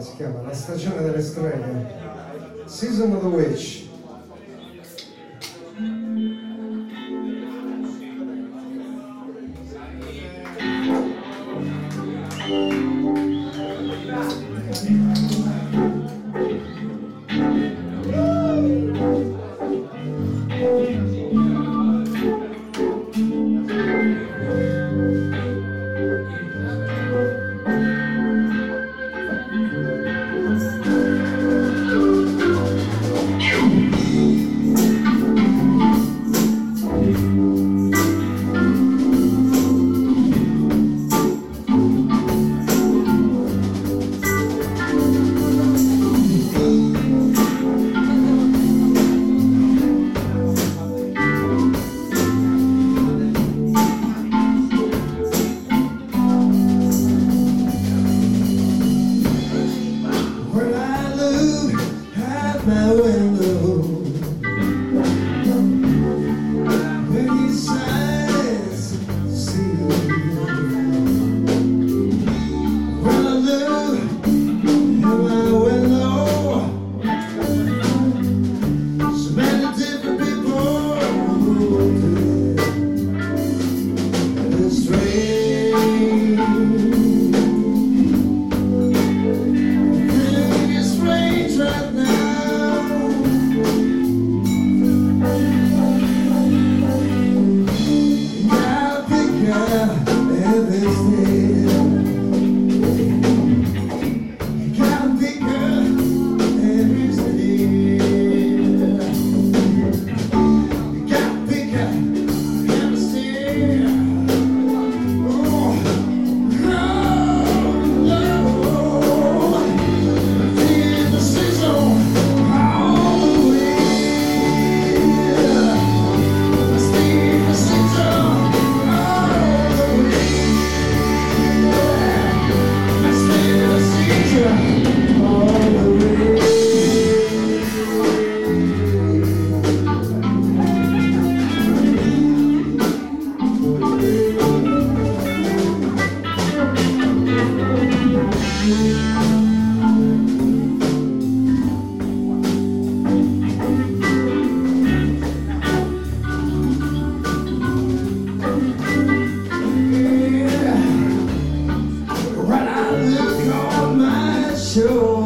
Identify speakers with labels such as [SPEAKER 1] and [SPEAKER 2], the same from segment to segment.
[SPEAKER 1] si chiama La stagione delle streghe, Season of the Witch, my sure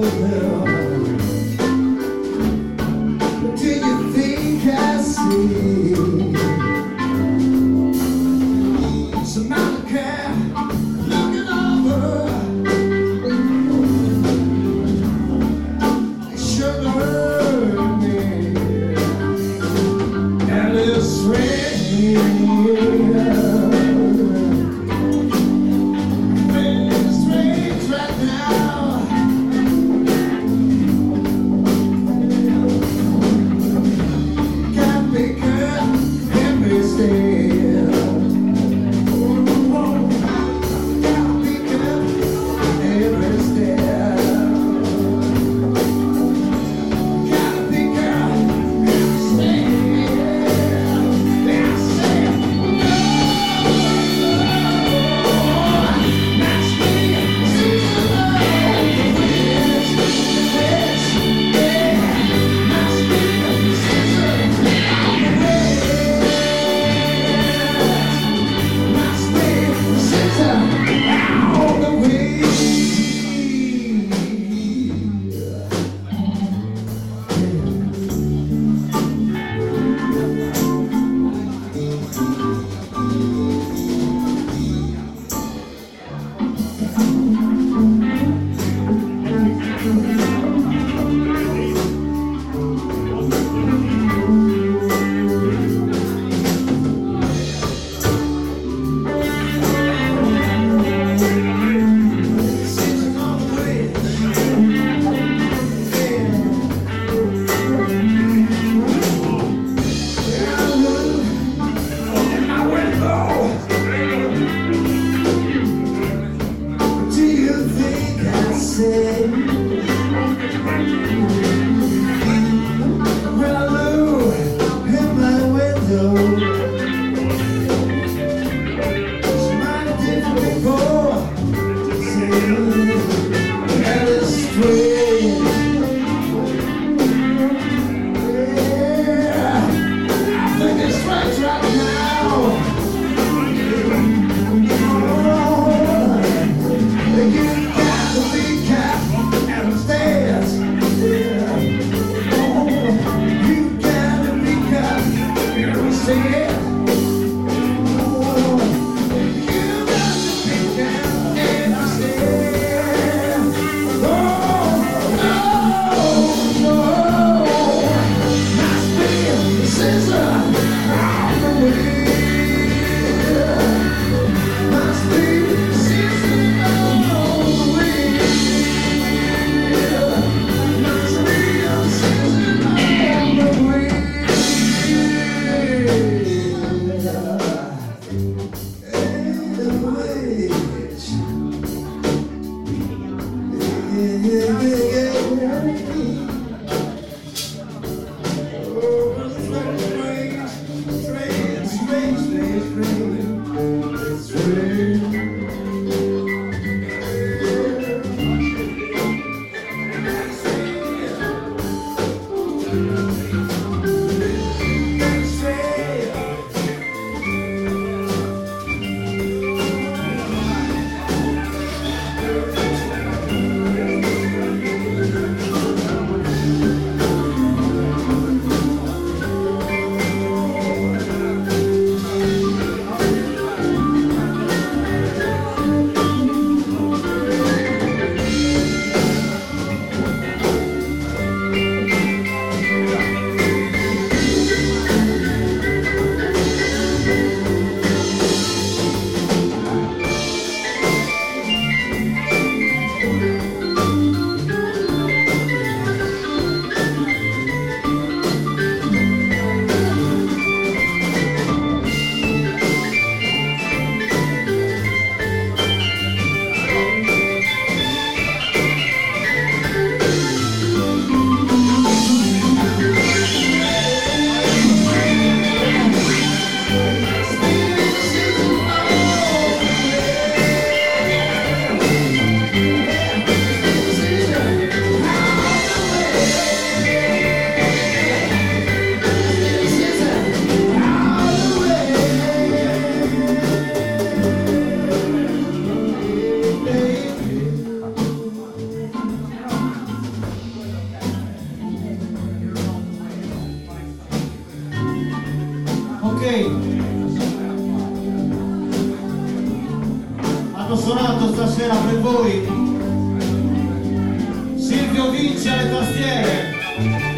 [SPEAKER 1] Hanno suonato stasera per voi Silvio Vinci alle tastiere.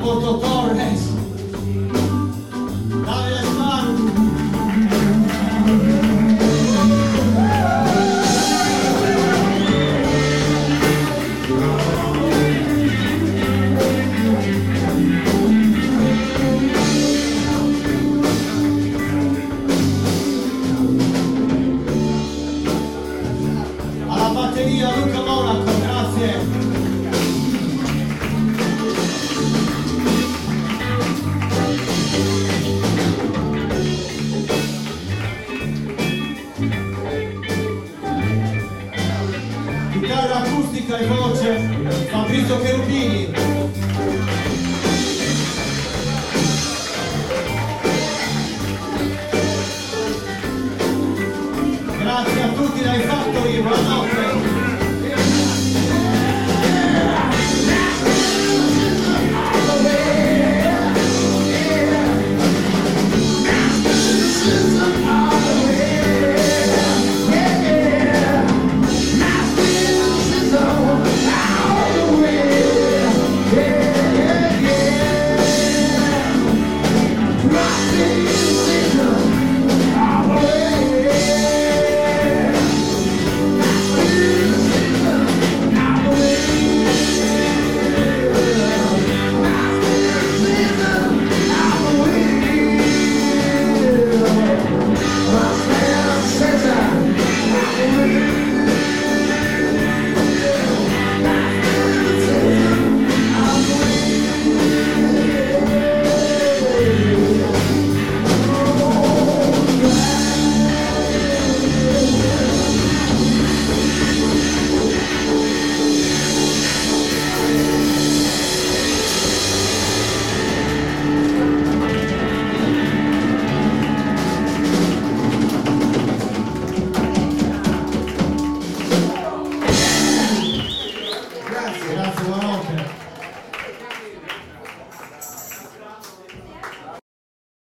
[SPEAKER 1] apóstol Torres. Acustica e voce Fabrizio Cherubini. Grazie a tutti dai fattori buonanotte